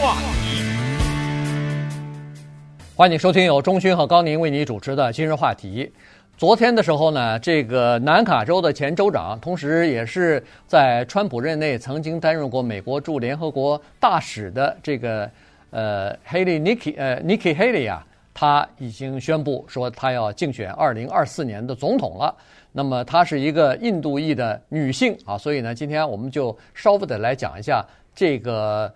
话题，欢迎收听由钟勋和高宁为你主持的今日话题。昨天的时候呢，这个南卡州的前州长，同时也是在川普任内曾经担任过美国驻联合国大使的这个呃 Haley Nikki 呃 Nikki Haley 啊，他已经宣布说他要竞选二零二四年的总统了。那么她是一个印度裔的女性啊，所以呢，今天我们就稍微的来讲一下这个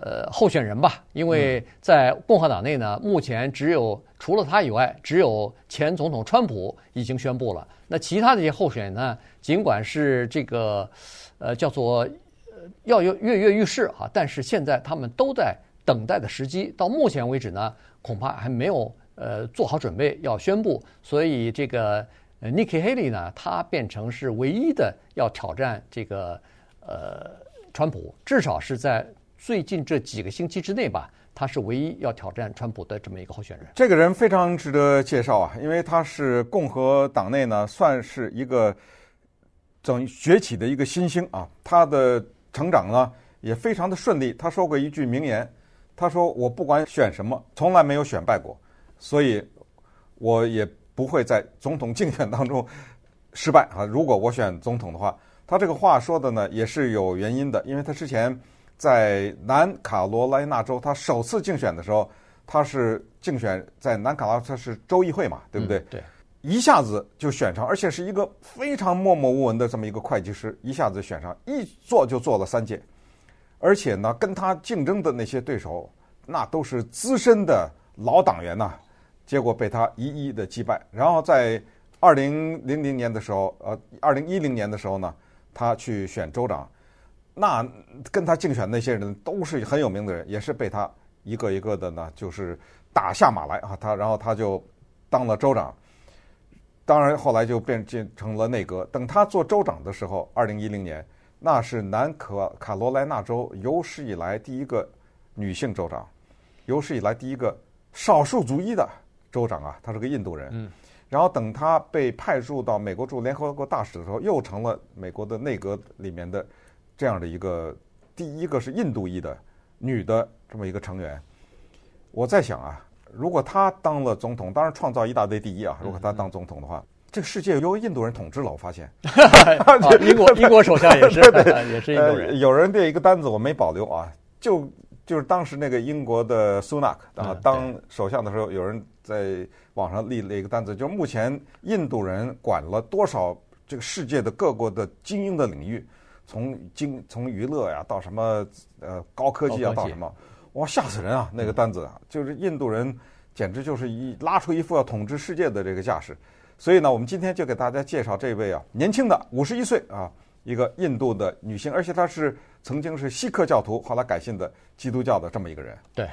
呃候选人吧。因为在共和党内呢，目前只有除了他以外，只有前总统川普已经宣布了。那其他的一些候选人呢，尽管是这个呃叫做呃要跃跃欲试啊，但是现在他们都在等待的时机。到目前为止呢，恐怕还没有呃做好准备要宣布，所以这个。呃，Nikki Haley 呢，他变成是唯一的要挑战这个呃川普，至少是在最近这几个星期之内吧，他是唯一要挑战川普的这么一个候选人。这个人非常值得介绍啊，因为他是共和党内呢算是一个整崛起的一个新星啊，他的成长呢也非常的顺利。他说过一句名言，他说：“我不管选什么，从来没有选败过，所以我也。”不会在总统竞选当中失败啊！如果我选总统的话，他这个话说的呢也是有原因的，因为他之前在南卡罗来纳州，他首次竞选的时候，他是竞选在南卡罗，他是州议会嘛，对不对？嗯、对，一下子就选上，而且是一个非常默默无闻的这么一个会计师，一下子选上，一做就做了三届，而且呢，跟他竞争的那些对手，那都是资深的老党员呐。结果被他一一的击败，然后在二零零零年的时候，呃，二零一零年的时候呢，他去选州长，那跟他竞选那些人都是很有名的人，也是被他一个一个的呢，就是打下马来啊，他然后他就当了州长，当然后来就变进成了内阁。等他做州长的时候，二零一零年，那是南可卡罗来纳州有史以来第一个女性州长，有史以来第一个少数族裔的。州长啊，他是个印度人。嗯，然后等他被派驻到美国驻联合国大使的时候，又成了美国的内阁里面的这样的一个第一个是印度裔的女的这么一个成员。我在想啊，如果她当了总统，当然创造一大堆第一啊。如果她当总统的话，这个世界由印度人统治了。我发现，英国 英国首相也是，对对，也是印度人。有人列一个单子，我没保留啊，就就是当时那个英国的苏纳克啊，当首相的时候，有人。在网上立了一个单子，就是目前印度人管了多少这个世界的各国的精英的领域，从经从娱乐呀到什么呃高科技啊到什么，哇吓死人啊！那个单子啊，就是印度人简直就是一拉出一副要统治世界的这个架势。所以呢，我们今天就给大家介绍这位啊年轻的五十一岁啊一个印度的女性，而且她是曾经是锡克教徒，后来改信的基督教的这么一个人。对。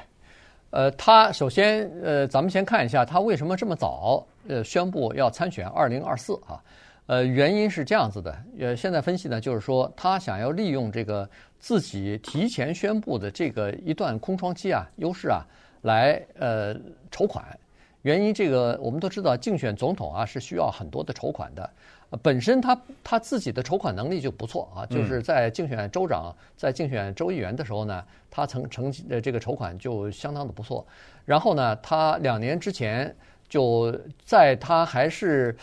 呃，他首先，呃，咱们先看一下他为什么这么早，呃，宣布要参选二零二四啊？呃，原因是这样子的，呃，现在分析呢，就是说他想要利用这个自己提前宣布的这个一段空窗期啊，优势啊，来呃筹款。原因这个我们都知道，竞选总统啊是需要很多的筹款的。呃本身他他自己的筹款能力就不错啊，就是在竞选州长、在竞选州议员的时候呢，他曾成呃这个筹款就相当的不错。然后呢，他两年之前就在他还是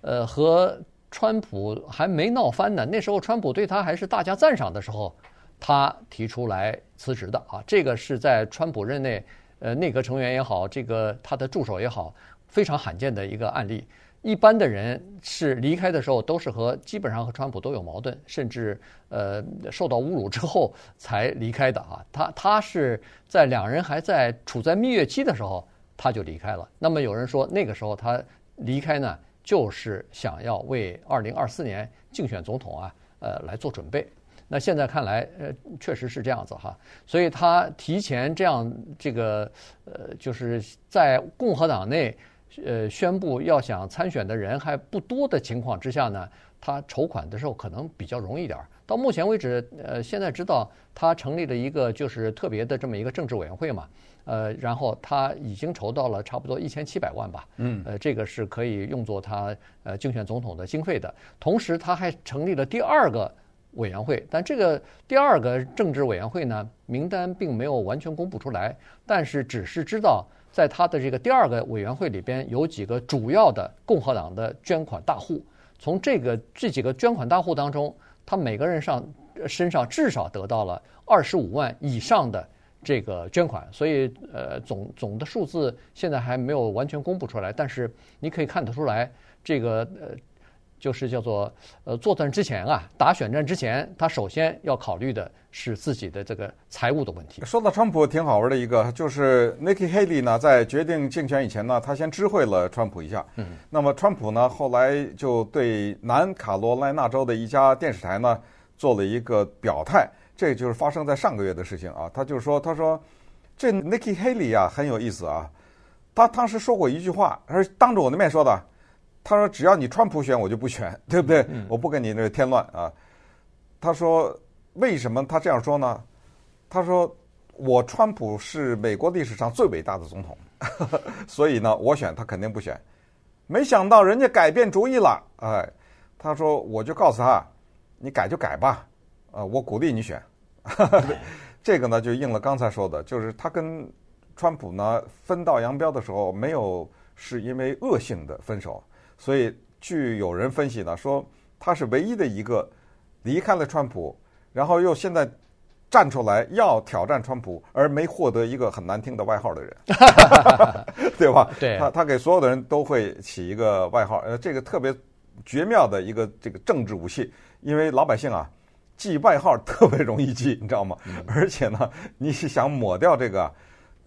呃和川普还没闹翻呢，那时候川普对他还是大加赞赏的时候，他提出来辞职的啊。这个是在川普任内呃内阁成员也好，这个他的助手也好，非常罕见的一个案例。一般的人是离开的时候都是和基本上和川普都有矛盾，甚至呃受到侮辱之后才离开的啊。他 他是在两人还在处在蜜月期的时候他就离开了。那么有人说那个时候他离开呢，就是想要为二零二四年竞选总统啊呃来做准备。那现在看来呃确实是这样子哈，所以他提前这样这个呃就是在共和党内。呃，宣布要想参选的人还不多的情况之下呢，他筹款的时候可能比较容易点儿。到目前为止，呃，现在知道他成立了一个就是特别的这么一个政治委员会嘛，呃，然后他已经筹到了差不多一千七百万吧，嗯，呃，这个是可以用作他呃竞选总统的经费的。同时，他还成立了第二个委员会，但这个第二个政治委员会呢，名单并没有完全公布出来，但是只是知道在他的这个第二个委员会里边有几个主要的共和党的捐款大户，从这个这几个捐款大户当中，他每个人上身上至少得到了二十五万以上的这个捐款，所以呃总总的数字现在还没有完全公布出来，但是你可以看得出来，这个呃。就是叫做呃，作战之前啊，打选战之前，他首先要考虑的是自己的这个财务的问题。说到川普，挺好玩的一个，就是 Nikki Haley 呢，在决定竞选以前呢，他先知会了川普一下。嗯。那么川普呢，后来就对南卡罗来纳州的一家电视台呢，做了一个表态。这就是发生在上个月的事情啊。他就说，他说这 Nikki Haley 啊，很有意思啊。他当时说过一句话，他是当着我的面说的。他说：“只要你川普选，我就不选，对不对？我不跟你那个添乱啊。”他说：“为什么他这样说呢？”他说：“我川普是美国历史上最伟大的总统，所以呢，我选他肯定不选。没想到人家改变主意了，哎，他说我就告诉他，你改就改吧，啊，我鼓励你选。这个呢，就应了刚才说的，就是他跟川普呢分道扬镳的时候，没有是因为恶性的分手。”所以，据有人分析呢，说他是唯一的一个离开了川普，然后又现在站出来要挑战川普，而没获得一个很难听的外号的人，对吧？对，他他给所有的人都会起一个外号，呃，这个特别绝妙的一个这个政治武器，因为老百姓啊记外号特别容易记，你知道吗？嗯、而且呢，你想抹掉这个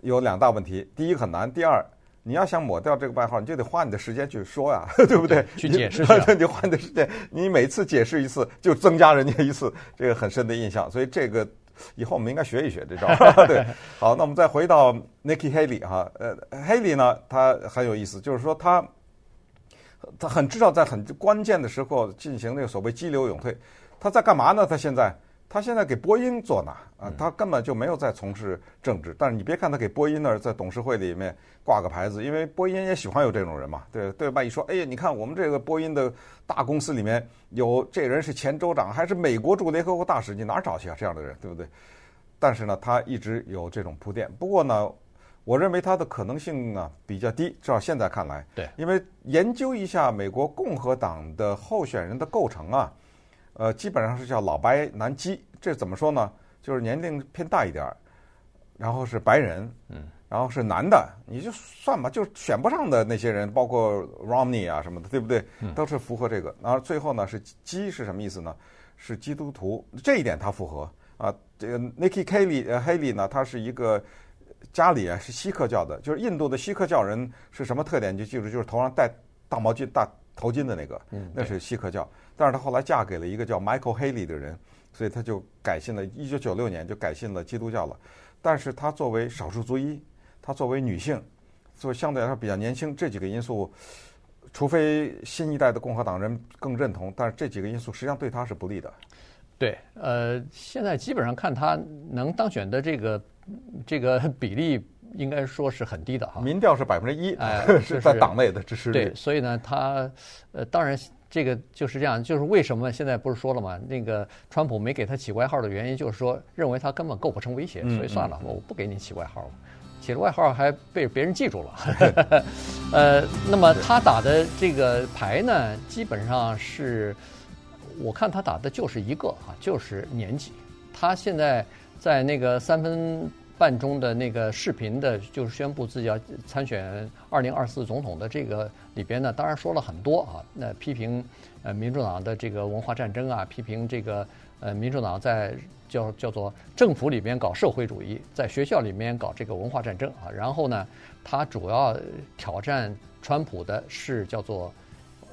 有两大问题，第一很难，第二。你要想抹掉这个外号，你就得花你的时间去说呀，对不对？去解释。你花你的时间，你每次解释一次，就增加人家一次这个很深的印象。所以这个以后我们应该学一学这招。对，好，那我们再回到 Nikki Haley 哈，呃，Haley 呢，他很有意思，就是说他他很知道在很关键的时候进行那个所谓激流勇退。他在干嘛呢？他现在。他现在给波音做呢，啊，他根本就没有在从事政治。但是你别看他给波音那儿在董事会里面挂个牌子，因为波音也喜欢有这种人嘛，对对吧？一说，哎呀，你看我们这个波音的大公司里面有这人是前州长，还是美国驻联合国大使，你哪儿找去啊？这样的人，对不对？但是呢，他一直有这种铺垫。不过呢，我认为他的可能性呢比较低，至少现在看来。对，因为研究一下美国共和党的候选人的构成啊。呃，基本上是叫老白男基，这怎么说呢？就是年龄偏大一点儿，然后是白人，嗯，然后是男的，你就算吧，就选不上的那些人，包括 Romney 啊什么的，对不对？都是符合这个。然后最后呢，是基是什么意思呢？是基督徒，这一点他符合啊。这个 Nikki Haley 呃 Haley 呢，他是一个家里啊是锡克教的，就是印度的锡克教人是什么特点？你就记住，就是头上戴大毛巾大。头巾的那个，那是锡克教，但是她后来嫁给了一个叫 Michael Haley 的人，所以她就改信了。一九九六年就改信了基督教了。但是她作为少数族裔，她作为女性，作为相对来说比较年轻，这几个因素，除非新一代的共和党人更认同，但是这几个因素实际上对她是不利的。对，呃，现在基本上看她能当选的这个这个 比例。应该说是很低的哈，民调是百分之一，哎，是在党内的支持率。对，所以呢，他呃，当然这个就是这样，就是为什么现在不是说了吗？那个川普没给他起外号的原因，就是说认为他根本构不成威胁，所以算了，我不给你起外号了，起了外号还被别人记住了。呃，那么他打的这个牌呢，基本上是，我看他打的就是一个啊，就是年纪。他现在在那个三分。半中的那个视频的，就是宣布自己要参选二零二四总统的这个里边呢，当然说了很多啊，那批评呃民主党的这个文化战争啊，批评这个呃民主党在叫叫做政府里边搞社会主义，在学校里面搞这个文化战争啊，然后呢，他主要挑战川普的是叫做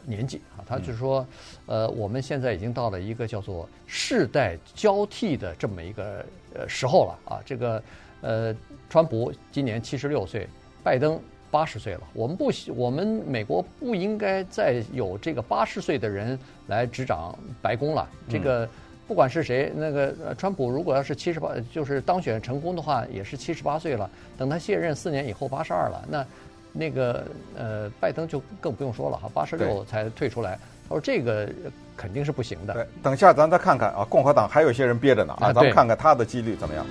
年纪啊，他就说，呃，我们现在已经到了一个叫做世代交替的这么一个呃时候了啊，这个。呃，川普今年七十六岁，拜登八十岁了。我们不，我们美国不应该再有这个八十岁的人来执掌白宫了。这个不管是谁，那个川普如果要是七十八，就是当选成功的话，也是七十八岁了。等他卸任四年以后，八十二了。那那个呃，拜登就更不用说了哈，八十六才退出来。他说这个肯定是不行的。对，等一下咱再看看啊，共和党还有一些人憋着呢啊，咱们看看他的几率怎么样。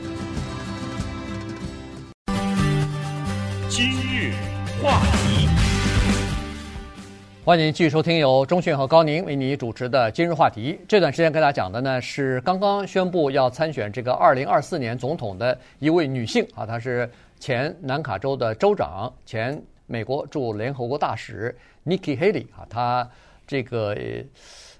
欢迎继续收听由钟迅和高宁为你主持的今日话题。这段时间跟大家讲的呢是刚刚宣布要参选这个二零二四年总统的一位女性啊，她是前南卡州的州长，前美国驻联合国大使 Nikki Haley 啊，她这个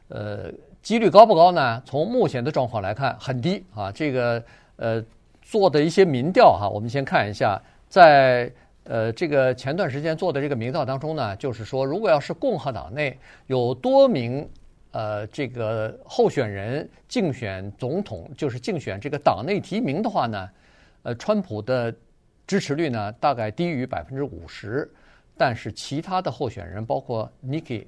呃几率高不高呢？从目前的状况来看，很低啊。这个呃做的一些民调哈，我们先看一下，在呃这个前段时间做的这个民调当中呢，就是说，如果要是共和党内有多名呃这个候选人竞选总统，就是竞选这个党内提名的话呢，呃，川普的支持率呢大概低于百分之五十。但是其他的候选人，包括 Nikki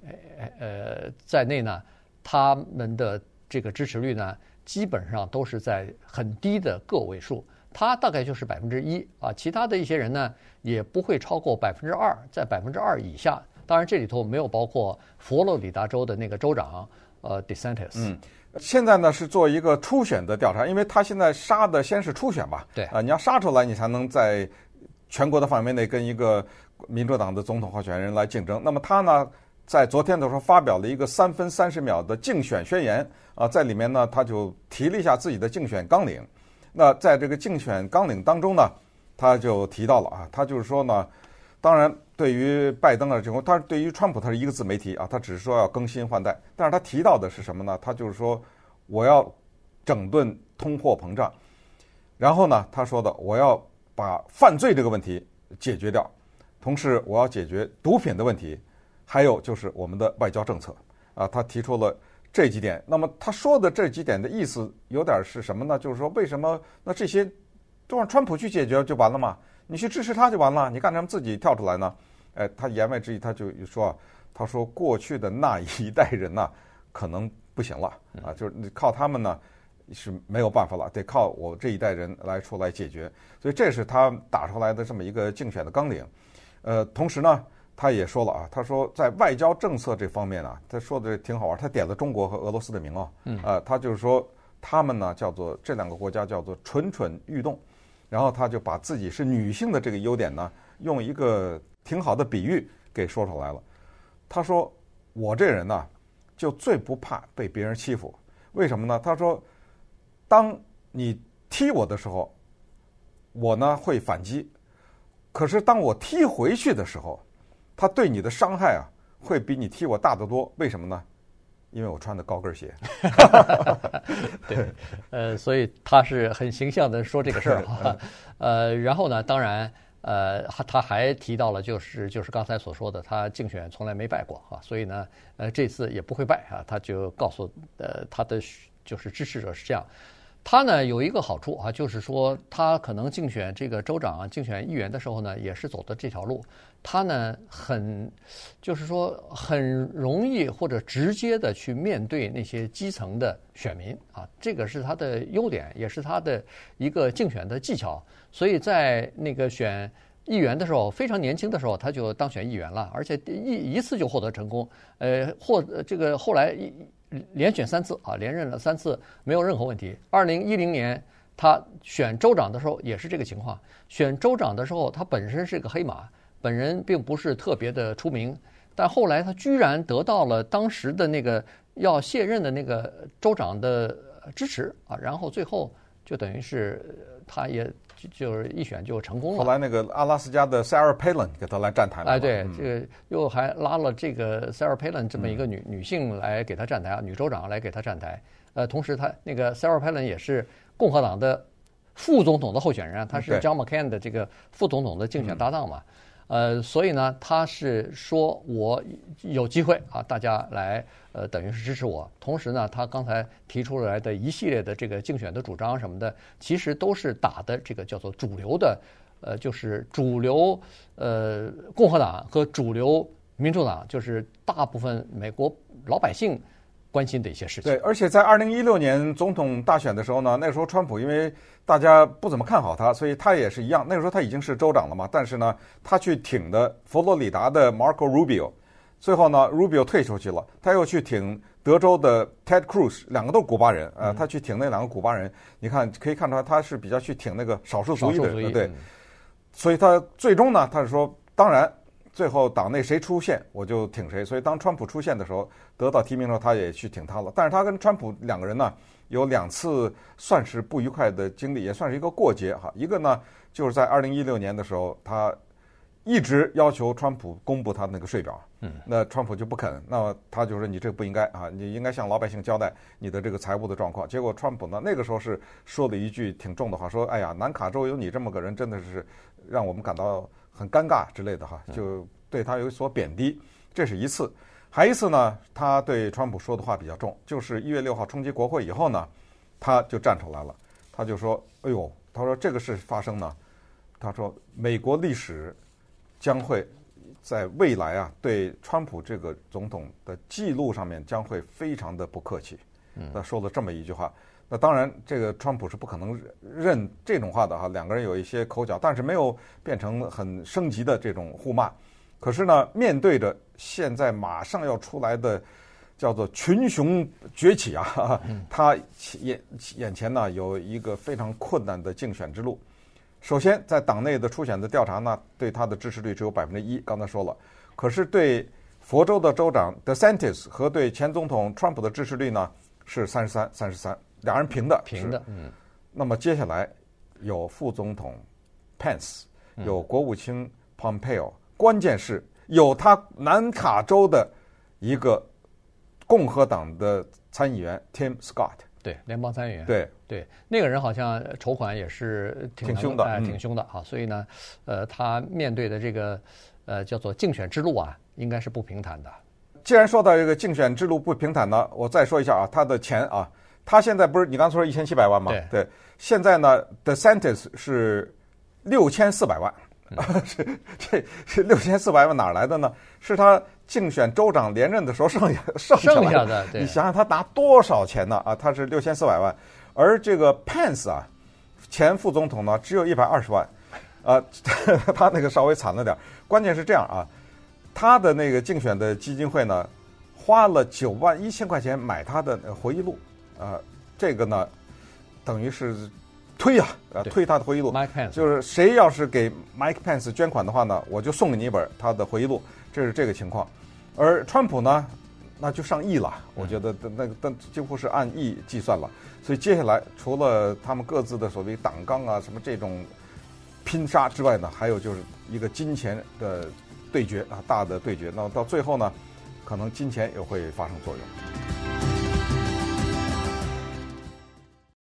呃在内呢，他们的这个支持率呢，基本上都是在很低的个位数，他大概就是百分之一啊，其他的一些人呢，也不会超过百分之二，在百分之二以下。当然这里头没有包括佛罗里达州的那个州长呃 DeSantis。嗯，现在呢是做一个初选的调查，因为他现在杀的先是初选吧？对啊，你要杀出来，你才能在全国的范围内跟一个。民主党的总统候选人来竞争，那么他呢，在昨天的时候发表了一个三分三十秒的竞选宣言啊，在里面呢，他就提了一下自己的竞选纲领。那在这个竞选纲领当中呢，他就提到了啊，他就是说呢，当然对于拜登的这种，他对于川普他是一个字没提啊，他只是说要更新换代。但是他提到的是什么呢？他就是说我要整顿通货膨胀，然后呢，他说的我要把犯罪这个问题解决掉。同时，我要解决毒品的问题，还有就是我们的外交政策啊。他提出了这几点。那么他说的这几点的意思有点是什么呢？就是说，为什么那这些都让川普去解决就完了吗？你去支持他就完了，你干什么自己跳出来呢？哎，他言外之意他就说，他说过去的那一代人呢，可能不行了啊，就是靠他们呢是没有办法了，得靠我这一代人来出来解决。所以这是他打出来的这么一个竞选的纲领。呃，同时呢，他也说了啊，他说在外交政策这方面啊，他说的挺好玩，他点了中国和俄罗斯的名啊，嗯，呃，他就是说他们呢叫做这两个国家叫做蠢蠢欲动，然后他就把自己是女性的这个优点呢，用一个挺好的比喻给说出来了。他说我这人呢，就最不怕被别人欺负，为什么呢？他说，当你踢我的时候，我呢会反击。可是当我踢回去的时候，他对你的伤害啊，会比你踢我大得多。为什么呢？因为我穿的高跟鞋。对，呃，所以他是很形象的说这个事儿 哈。呃，然后呢，当然，呃，他还提到了，就是就是刚才所说的，他竞选从来没败过哈，所以呢，呃，这次也不会败啊。他就告诉呃他的就是支持者是这样。他呢有一个好处啊，就是说他可能竞选这个州长、啊竞选议员的时候呢，也是走的这条路。他呢很，就是说很容易或者直接的去面对那些基层的选民啊，这个是他的优点，也是他的一个竞选的技巧。所以在那个选议员的时候，非常年轻的时候他就当选议员了，而且一一次就获得成功。呃，获这个后来一。连选三次啊，连任了三次没有任何问题。二零一零年他选州长的时候也是这个情况。选州长的时候，他本身是个黑马，本人并不是特别的出名，但后来他居然得到了当时的那个要卸任的那个州长的支持啊，然后最后就等于是他也。就就是一选就成功了。后来那个阿拉斯加的 Sarah Palin 给他来站台了。哎，对，这个又还拉了这个 Sarah Palin 这么一个女女性来给他站台啊，女州长来给他站台。呃，同时他那个 Sarah Palin 也是共和党的副总统的候选人啊，他是 John McCain 的这个副总统的竞选搭档嘛。呃，所以呢，他是说我有机会啊，大家来呃，等于是支持我。同时呢，他刚才提出来的一系列的这个竞选的主张什么的，其实都是打的这个叫做主流的，呃，就是主流呃共和党和主流民主党，就是大部分美国老百姓。关心的一些事情。对，而且在二零一六年总统大选的时候呢，那个时候川普因为大家不怎么看好他，所以他也是一样。那个时候他已经是州长了嘛，但是呢，他去挺的佛罗里达的 Marco Rubio，最后呢，Rubio 退出去了，他又去挺德州的 Ted Cruz，两个都是古巴人，呃，他去挺那两个古巴人，你看可以看出来他是比较去挺那个少数族裔的人，对。所以他最终呢，他是说，当然最后党内谁出现我就挺谁。所以当川普出现的时候，得到提名的时候，他也去挺他了。但是他跟川普两个人呢，有两次算是不愉快的经历，也算是一个过节哈。一个呢，就是在二零一六年的时候，他。一直要求川普公布他那个税表，嗯，那川普就不肯，那么他就说你这不应该啊，你应该向老百姓交代你的这个财务的状况。结果川普呢那个时候是说了一句挺重的话，说哎呀，南卡州有你这么个人，真的是让我们感到很尴尬之类的哈，就对他有所贬低。这是一次，还一次呢，他对川普说的话比较重，就是一月六号冲击国会以后呢，他就站出来了，他就说，哎呦，他说这个事发生呢，他说美国历史。将会在未来啊，对川普这个总统的记录上面将会非常的不客气。他说了这么一句话。那当然，这个川普是不可能认这种话的哈。两个人有一些口角，但是没有变成很升级的这种互骂。可是呢，面对着现在马上要出来的叫做群雄崛起啊，他眼眼前呢有一个非常困难的竞选之路。首先，在党内的初选的调查呢，对他的支持率只有百分之一。刚才说了，可是对佛州的州长 DeSantis 和对前总统川普的支持率呢是三十三、三十三，两人平的。平的，嗯。那么接下来有副总统 Pence，有国务卿 Pompeo，关键是有他南卡州的一个共和党的参议员 Tim Scott。对，联邦参议员。对对，那个人好像筹款也是挺挺凶的，哎，挺凶的哈。所以呢，呃，他面对的这个呃叫做竞选之路啊，应该是不平坦的。既然说到这个竞选之路不平坦呢，我再说一下啊，他的钱啊，他现在不是你刚才说一千七百万吗？对对，现在呢，The Sentence 是六千四百万。这这这六千四百万哪儿来的呢？是他竞选州长连任的时候剩下 剩下剩下的。你想想他拿多少钱呢？啊，他是六千四百万，而这个 Pence 啊，前副总统呢，只有一百二十万，啊，他那个稍微惨了点。关键是这样啊，他的那个竞选的基金会呢，花了九万一千块钱买他的回忆录，啊，这个呢，等于是。推呀，呃，推他的回忆录，就是谁要是给 Mike Pence 捐款的话呢，我就送给你一本他的回忆录，这是这个情况。而川普呢，那就上亿了，我觉得那个但几乎是按亿计算了。所以接下来除了他们各自的所谓党纲啊什么这种拼杀之外呢，还有就是一个金钱的对决啊，大的对决。那到最后呢，可能金钱也会发生作用。